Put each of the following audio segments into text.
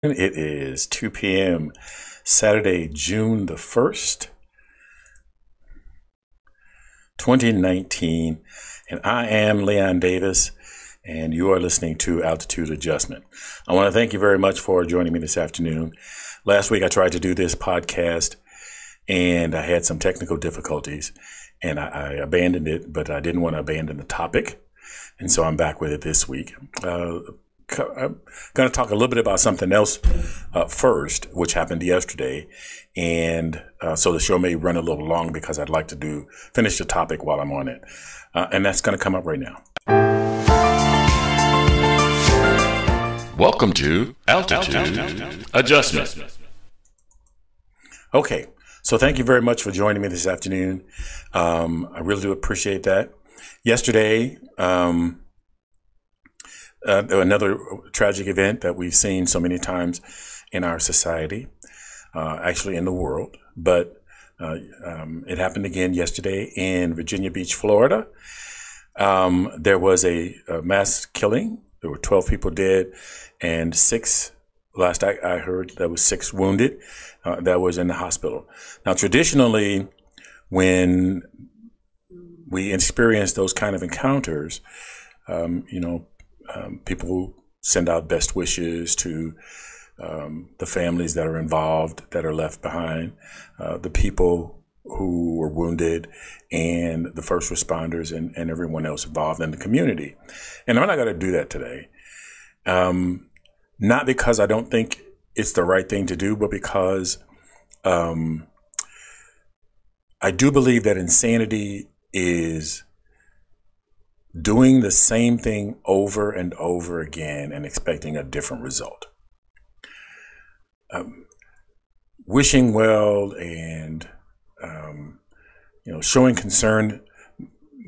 It is 2 p.m. Saturday, June the 1st, 2019. And I am Leon Davis, and you are listening to Altitude Adjustment. I want to thank you very much for joining me this afternoon. Last week, I tried to do this podcast, and I had some technical difficulties, and I, I abandoned it, but I didn't want to abandon the topic. And so I'm back with it this week. Uh, I'm going to talk a little bit about something else uh, first, which happened yesterday, and uh, so the show may run a little long because I'd like to do finish the topic while I'm on it, uh, and that's going to come up right now. Welcome to Altitude. Adjustment. Okay, so thank you very much for joining me this afternoon. Um, I really do appreciate that. Yesterday. Um, uh, another tragic event that we've seen so many times in our society, uh, actually in the world. But uh, um, it happened again yesterday in Virginia Beach, Florida. Um, there was a, a, mass killing. There were 12 people dead and six, last I, I heard, there was six wounded uh, that was in the hospital. Now, traditionally, when we experience those kind of encounters, um, you know, um, people send out best wishes to um, the families that are involved that are left behind, uh, the people who were wounded, and the first responders and, and everyone else involved in the community. And I'm not going to do that today. Um, not because I don't think it's the right thing to do, but because um, I do believe that insanity is doing the same thing over and over again and expecting a different result. Um, wishing well and um, you know showing concern.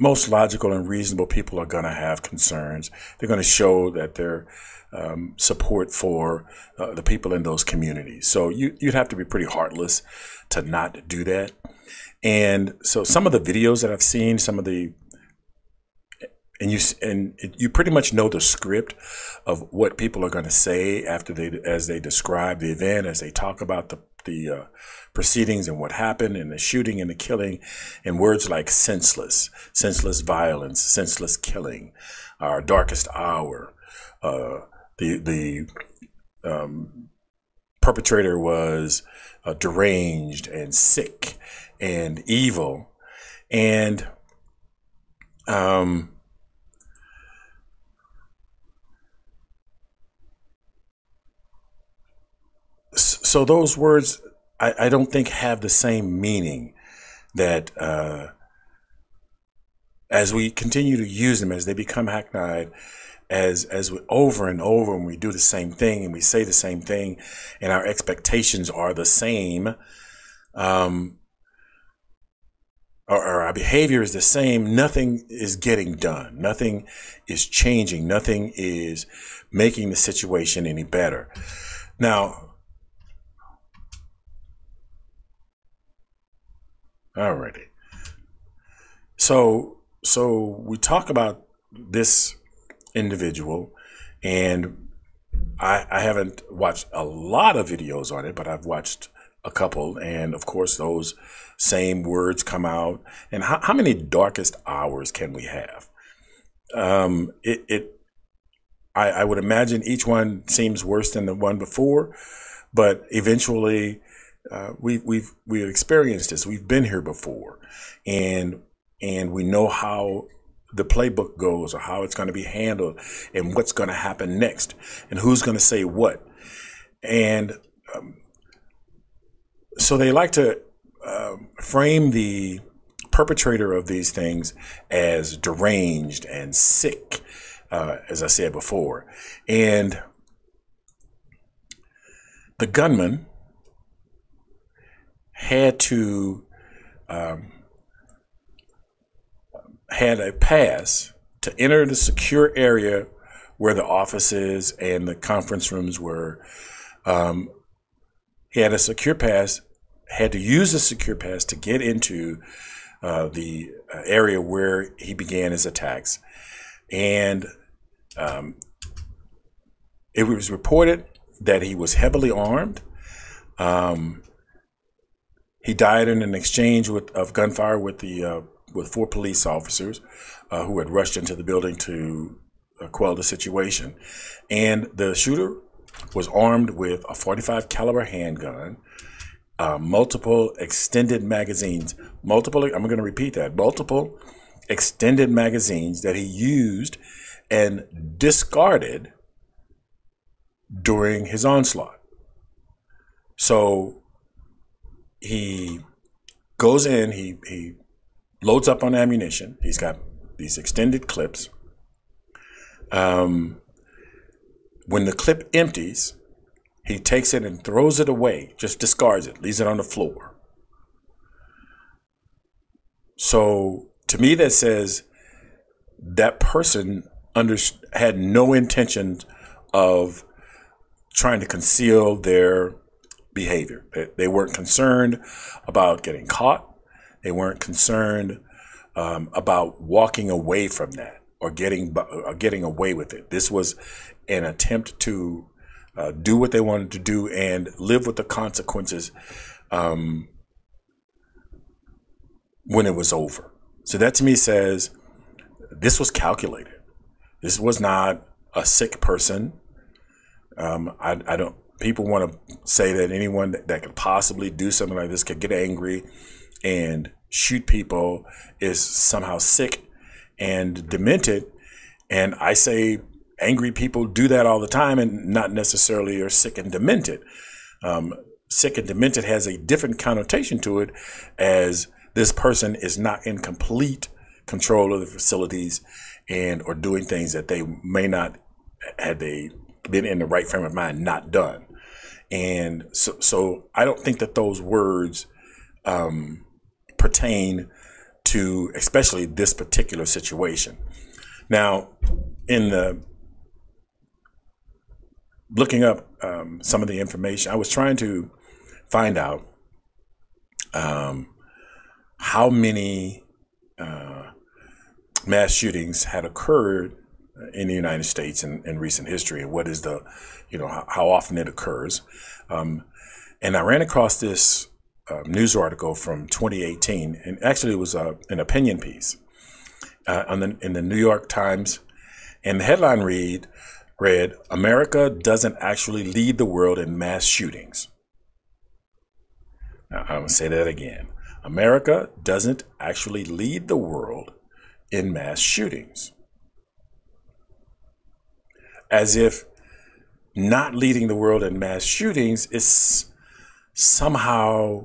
Most logical and reasonable people are going to have concerns. They're going to show that their um, support for uh, the people in those communities. So you, you'd have to be pretty heartless to not do that. And so some of the videos that I've seen, some of the and you and you pretty much know the script of what people are going to say after they as they describe the event as they talk about the the uh, proceedings and what happened and the shooting and the killing and words like senseless senseless violence senseless killing our darkest hour uh, the the um, perpetrator was uh, deranged and sick and evil. And um, so those words, I, I, don't think have the same meaning that uh, as we continue to use them, as they become hackneyed, as as we over and over, and we do the same thing, and we say the same thing, and our expectations are the same. Um, or, or our behavior is the same, nothing is getting done. Nothing is changing. Nothing is making the situation any better. Now, Alrighty. So so we talk about this individual, and I, I haven't watched a lot of videos on it, but I've watched a couple, and of course those same words come out. And how, how many darkest hours can we have? Um, it, it I, I would imagine each one seems worse than the one before, but eventually uh, we, we've we've experienced this. We've been here before, and and we know how the playbook goes or how it's going to be handled and what's going to happen next and who's going to say what. And um, so they like to uh, frame the perpetrator of these things as deranged and sick, uh, as I said before. And the gunman had to um, had a pass to enter the secure area where the offices and the conference rooms were. Um, he had a secure pass, had to use a secure pass to get into uh, the uh, area where he began his attacks. And um, it was reported that he was heavily armed. Um, he died in an exchange with, of gunfire with the uh, with four police officers uh, who had rushed into the building to uh, quell the situation. And the shooter was armed with a 45 caliber handgun, uh, multiple extended magazines, multiple. I'm going to repeat that: multiple extended magazines that he used and discarded during his onslaught. So he goes in, he, he loads up on ammunition. He's got these extended clips. Um, when the clip empties, he takes it and throws it away, just discards it, leaves it on the floor. So to me, that says that person under, had no intention of trying to conceal their behavior. They, they weren't concerned about getting caught. They weren't concerned um, about walking away from that or getting or getting away with it. This was an attempt to uh, do what they wanted to do and live with the consequences um, when it was over. So that to me says this was calculated. This was not a sick person. Um, I, I, don't. People want to say that anyone that, that could possibly do something like this could get angry and shoot people is somehow sick and demented. And I say angry people do that all the time and not necessarily are sick and demented. Um, sick and demented has a different connotation to it as this person is not in complete control of the facilities and or doing things that they may not had they been in the right frame of mind not done and so so i don't think that those words um, pertain to especially this particular situation. Now in the looking up um, some of the information i was trying to find out um, how many uh, mass shootings had occurred in the United States in, in recent history, and what is the, you know, how, how often it occurs. Um, and I ran across this uh, news article from 2018, and actually it was uh, an opinion piece uh, on the, in the New York Times, and the headline read read America doesn't actually lead the world in mass shootings. Now, I'm going to say that again. America doesn't actually lead the world in mass shootings. As if not leading the world in mass shootings is somehow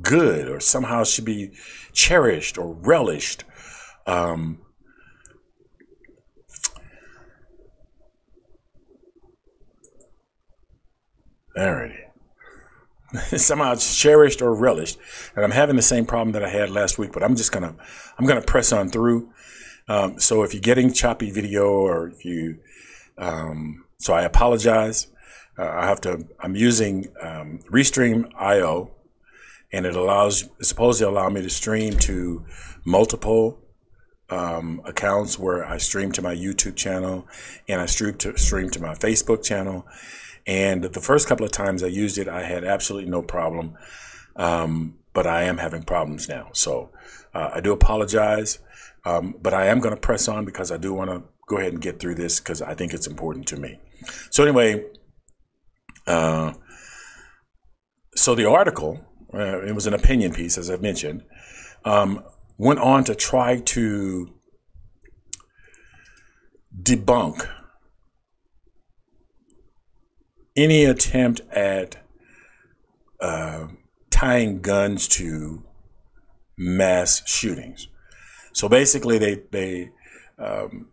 good or somehow should be cherished or relished. Um, alrighty. somehow cherished or relished. And I'm having the same problem that I had last week, but I'm just gonna I'm gonna press on through. Um, so if you're getting choppy video or if you um, so I apologize. Uh, I have to. I'm using um, Restream IO, and it allows it's supposed to allow me to stream to multiple um, accounts where I stream to my YouTube channel and I stream to stream to my Facebook channel and the first couple of times I used it, I had absolutely no problem. Um, but I am having problems now. So uh, I do apologize. Um, but I am going to press on because I do want to go ahead and get through this because I think it's important to me. So, anyway, uh, so the article, uh, it was an opinion piece, as I mentioned, um, went on to try to debunk any attempt at uh, tying guns to mass shootings. So basically, they they um,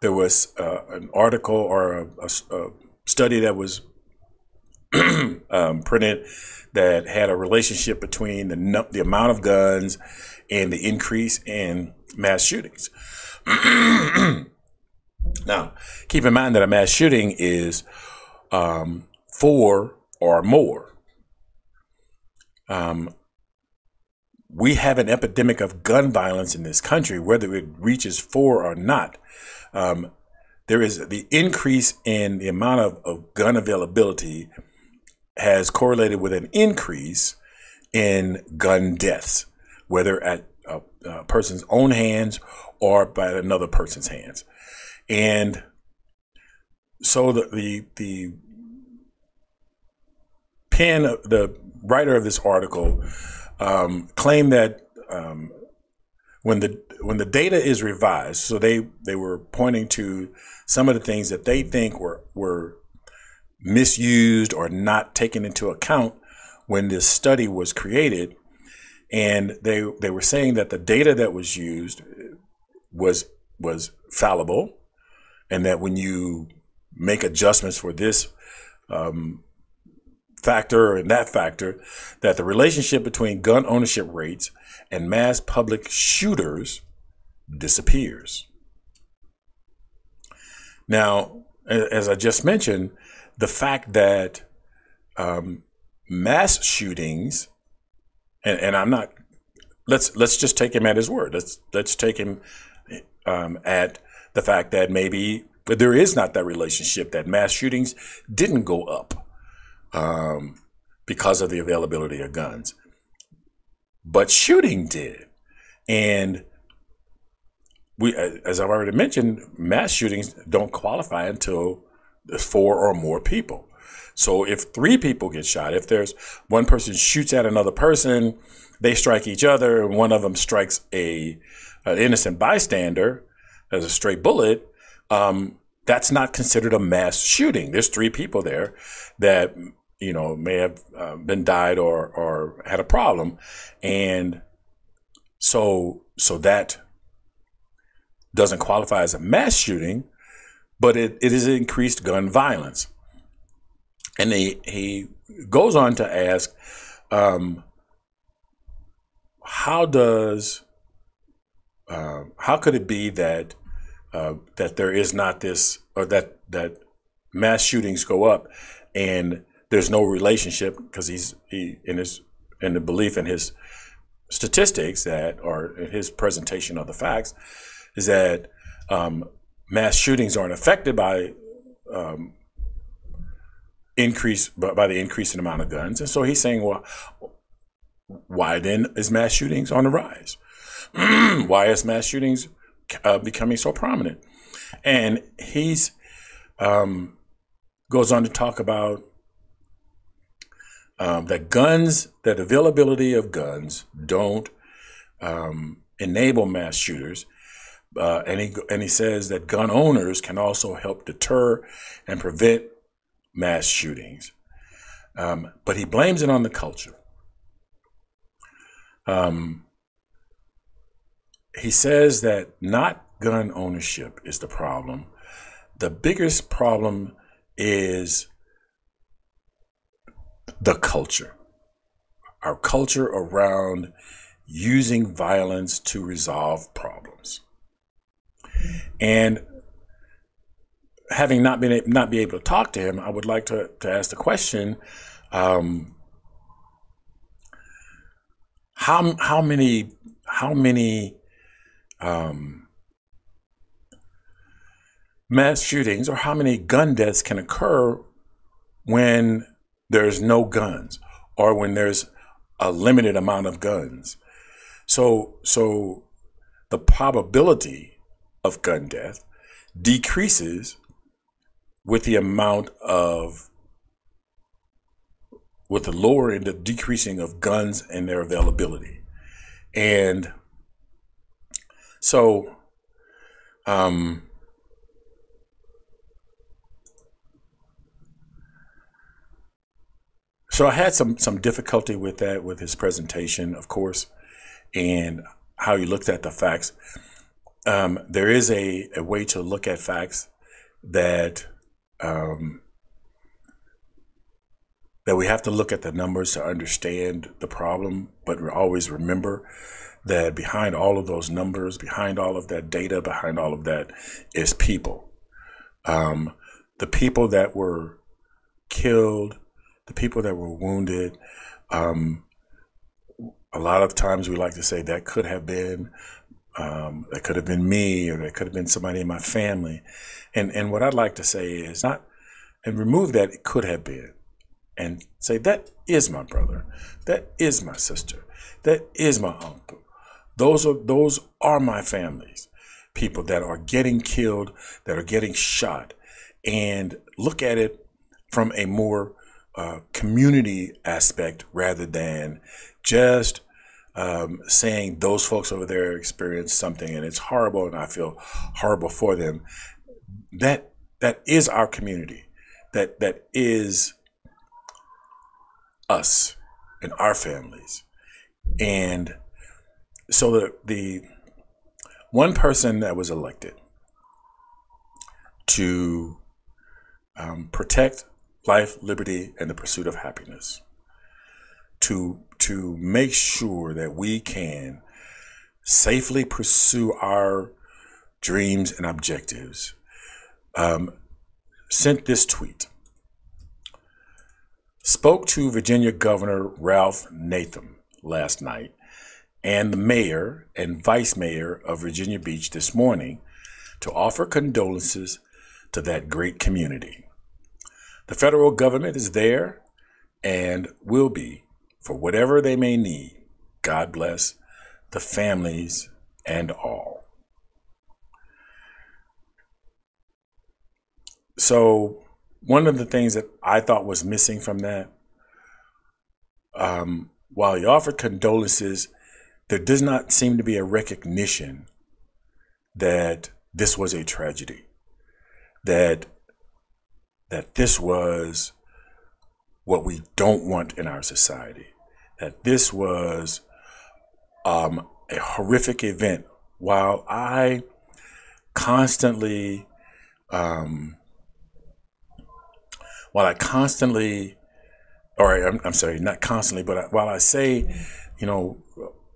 there was uh, an article or a, a, a study that was um, printed that had a relationship between the the amount of guns and the increase in mass shootings. now, keep in mind that a mass shooting is um, four or more. Um, we have an epidemic of gun violence in this country, whether it reaches four or not. Um, there is the increase in the amount of, of gun availability has correlated with an increase in gun deaths, whether at a, a person's own hands or by another person's hands. And so the the, the pen, the writer of this article, um, claimed that um, when the when the data is revised, so they they were pointing to some of the things that they think were were misused or not taken into account when this study was created, and they they were saying that the data that was used was was fallible, and that when you make adjustments for this um, factor and that factor, that the relationship between gun ownership rates and mass public shooters disappears. Now, as I just mentioned, the fact that um, mass shootings, and, and, I'm not, let's let's just take him at his word. Let's let's take him um, at the fact that maybe there is not that relationship that mass shootings didn't go up um, because of the availability of guns, but shooting did, and we, as I've already mentioned, mass shootings don't qualify until there's four or more people. So if three people get shot, if there's one person shoots at another person, they strike each other, and one of them strikes a an innocent bystander as a stray bullet, um, that's not considered a mass shooting. There's three people there that you know may have uh, been died or or had a problem, and so so that doesn't qualify as a mass shooting, but it, it is increased gun violence. And he, he goes on to ask, um, how does, uh, how could it be that uh, that there is not this, or that that mass shootings go up, and there's no relationship because he's he in his in the belief in his statistics that or his presentation of the facts is that um, mass shootings aren't affected by um, increase by the increase in amount of guns, and so he's saying, well, why then is mass shootings on the rise? why is mass shootings uh, becoming so prominent? And he's um, goes on to talk about um, that guns, that availability of guns, don't um, enable mass shooters uh, and he and he says that gun owners can also help deter and prevent mass shootings. Um, but he blames it on the culture. Um, he says that not gun ownership is the problem. The biggest problem is the culture. Our culture around using violence to resolve problems. And having not been not be able to talk to him, I would like to, to ask the question: um, How how many how many um, mass shootings or how many gun deaths can occur when there's no guns or when there's a limited amount of guns? So so the probability of gun death decreases with the amount of with the lower lowering the decreasing of guns and their availability and so um so I had some some difficulty with that with his presentation, of course, and how he looked at the facts um, there is a, a way to look at facts that um, that we have to look at the numbers to understand the problem, but we always remember that behind all of those numbers, behind all of that data, behind all of that is people. Um, the people that were killed, the people that were wounded. Um, a lot of times we like to say that could have been Um, that could have been me, or that could have been somebody in my family. And and what I'd like to say is not and remove that it could have been, and say that is my brother, that is my sister, that is my uncle. Those are those are my families, people that are getting killed, that are getting shot, and look at it from a more uh, community aspect rather than just um, saying those folks over there experienced something and it's horrible and I feel horrible for them. That that is our community. That that is us and our families. And so the the one person that was elected to um, protect life, liberty, and the pursuit of happiness. To, to make sure that we can safely pursue our dreams and objectives, um, sent this tweet. Spoke to Virginia Governor Ralph Northam last night and the mayor and vice mayor of Virginia Beach this morning to offer condolences to that great community. The federal government is there and will be for whatever they may need. God bless the families and all. So, one of the things that I thought was missing from that, um, while he offered condolences, there does not seem to be a recognition that this was a tragedy, that that this was what we don't want in our society, that this was um, a horrific event. While I constantly, um, while I constantly, or I'm, I'm sorry, not constantly, but I, while I say, you know,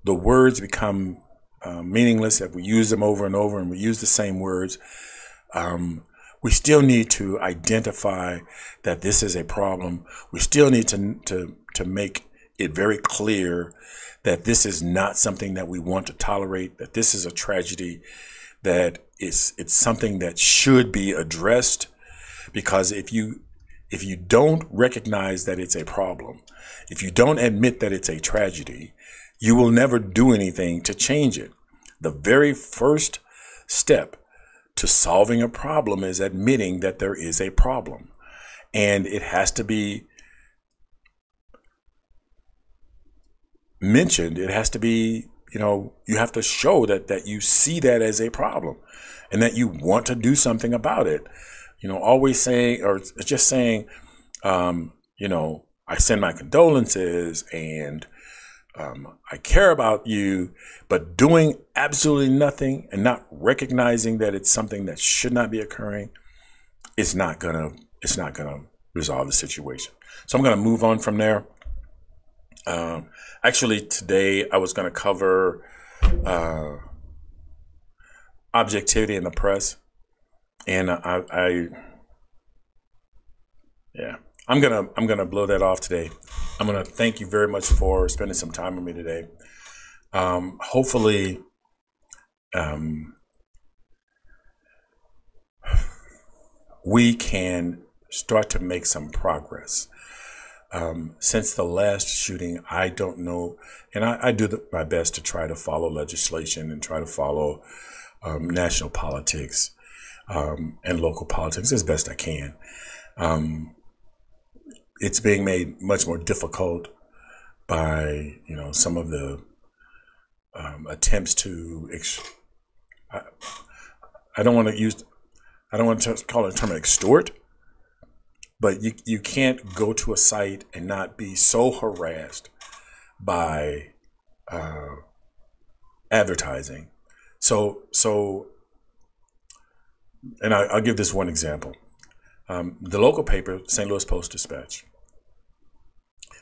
the words become uh, meaningless if we use them over and over and we use the same words. Um, we still need to identify that this is a problem. We still need to, to, to make it very clear that this is not something that we want to tolerate, that this is a tragedy, that it's, it's something that should be addressed. Because if you, if you don't recognize that it's a problem, if you don't admit that it's a tragedy, you will never do anything to change it. The very first step to solving a problem is admitting that there is a problem. And it has to be mentioned. It has to be, you know, you have to show that that you see that as a problem and that you want to do something about it. You know, always saying or just saying, um, you know, I send my condolences and um, I care about you, but doing absolutely nothing and not recognizing that it's something that should not be occurring, it's not gonna it's not gonna resolve the situation. So I'm gonna move on from there. Um, actually, today I was gonna cover uh, objectivity in the press, and I, I yeah. I'm gonna I'm gonna blow that off today. I'm gonna thank you very much for spending some time with me today. Um, hopefully, um, we can start to make some progress. Um, since the last shooting, I don't know, and I, I do the, my best to try to follow legislation and try to follow um, national politics um, and local politics as best I can. It's being made much more difficult by you know some of the um, attempts to. Ex- I, I, don't want to use. I don't want to call it a term extort, but you you can't go to a site and not be so harassed by uh, advertising. So so, and I, will give this one example. Um, the local paper, St. Louis Post Dispatch,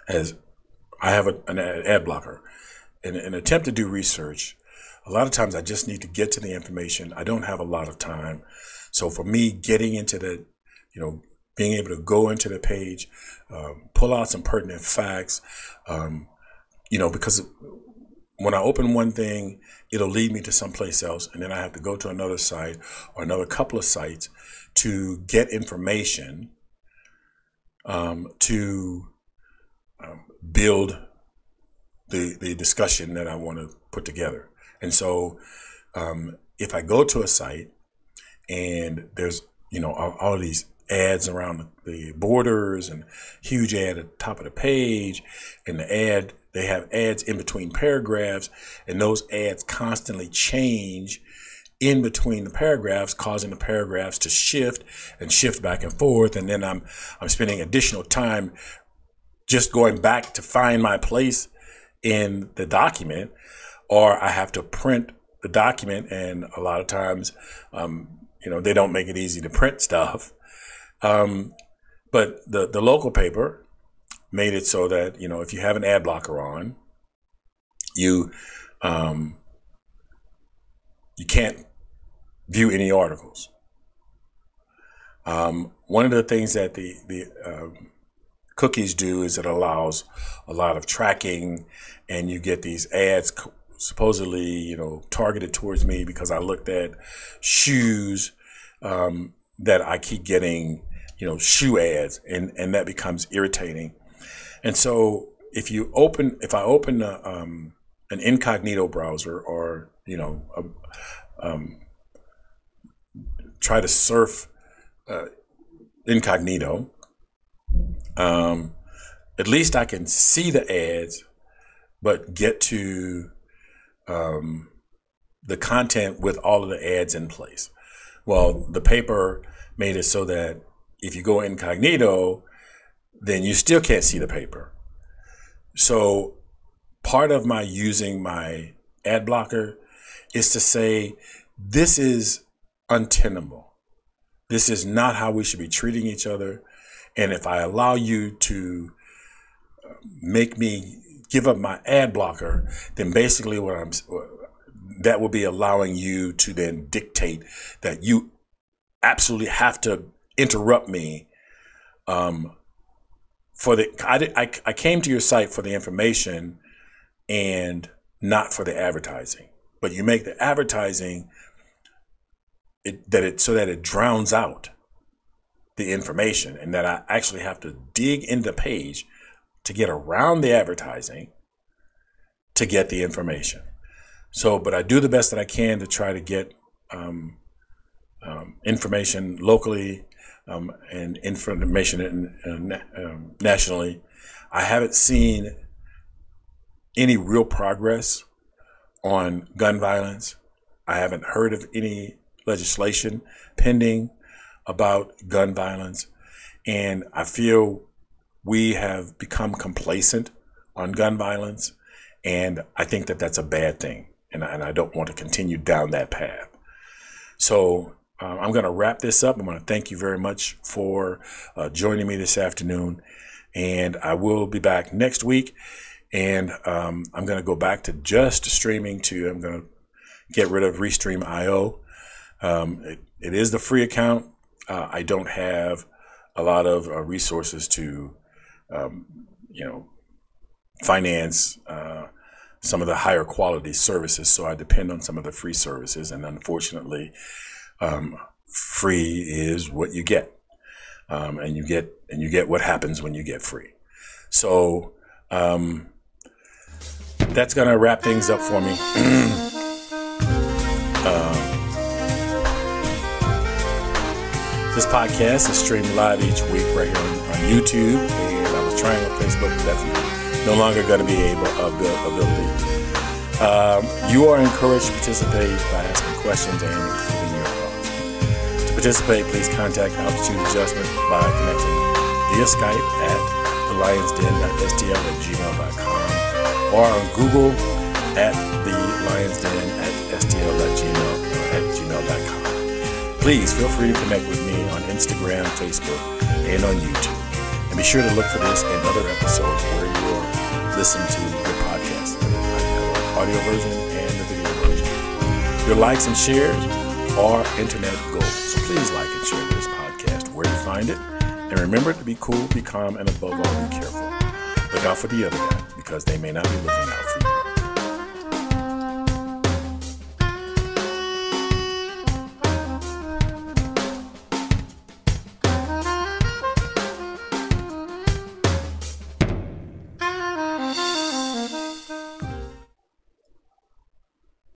as I have a, an ad blocker. In an attempt to do research, a lot of times I just need to get to the information. I don't have a lot of time. So for me, getting into the, you know, being able to go into the page, um, pull out some pertinent facts, um, you know, because when I open one thing, it'll lead me to someplace else, and then I have to go to another site or another couple of sites to get information um, to um, build the the discussion that I want to put together. And so, um, if I go to a site and there's you know all, all of these ads around the borders and huge ad at the top of the page, and the ad they have ads in between paragraphs, and those ads constantly change in between the paragraphs, causing the paragraphs to shift and shift back and forth. And then I'm I'm spending additional time just going back to find my place in the document, or I have to print the document. And a lot of times, um, you know, they don't make it easy to print stuff. Um, but the the local paper made it so that you know if you have an ad blocker on, you um, you can't view any articles. Um, one of the things that the the um, cookies do is it allows a lot of tracking, and you get these ads supposedly you know targeted towards me because I looked at shoes um, that I keep getting you know shoe ads, and and that becomes irritating. And so if you open, if I open a, um, an incognito browser or you know a, um, try to surf uh, incognito, um, at least I can see the ads, but get to um, the content with all of the ads in place. Well, the paper made it so that if you go incognito, then you still can't see the paper. So part of my using my ad blocker is to say, this is untenable. This is not how we should be treating each other. And if I allow you to uh, make me give up my ad blocker, then basically what I'm that will be allowing you to then dictate that you absolutely have to interrupt me um, for the I, I, I came to your site for the information and not for the advertising. But you make the advertising it, that it so that it drowns out the information and that I actually have to dig in the page to get around the advertising to get the information. So, but I do the best that I can to try to get um, um, information locally um, and information in, uh, nationally. I haven't seen any real progress on gun violence. I haven't heard of any legislation pending about gun violence. And I feel we have become complacent on gun violence. And I think that that's a bad thing. And I, and I don't want to continue down that path. So uh, I'm going to wrap this up. I'm going to thank you very much for uh, joining me this afternoon. And I will be back next week. And um, I'm going to go back to just streaming to, I'm going to get rid of Restream IO. Um, it, it is the free account. Uh, I don't have a lot of uh, resources to, um, you know, finance uh, some of the higher quality services. So I depend on some of the free services. And unfortunately, um, free is what you get, um, and you get and you get what happens when you get free. So um, that's gonna wrap things up for me. this podcast is streamed live each week right here on, on YouTube, and I was trying on Facebook, but that's no longer going to be able uh, ability. Uh, um, you are encouraged to participate by asking questions and including your thoughts. To participate, please contact Altitude Adjustment by connecting via Skype at thelionsden.stl at gmail.com or on Google at thelionsden at stl.gmail uh, at gmail.com. Please feel free to connect with me on Instagram, Facebook, and on YouTube. And be sure to look for this and other episodes where you are listening to your podcast. I have an audio version and the video version. Your likes and shares are internet gold. So please like and share this podcast where you find it. And remember to be cool, be calm, and above all, be careful. Look out for the other guy because they may not be looking out for you.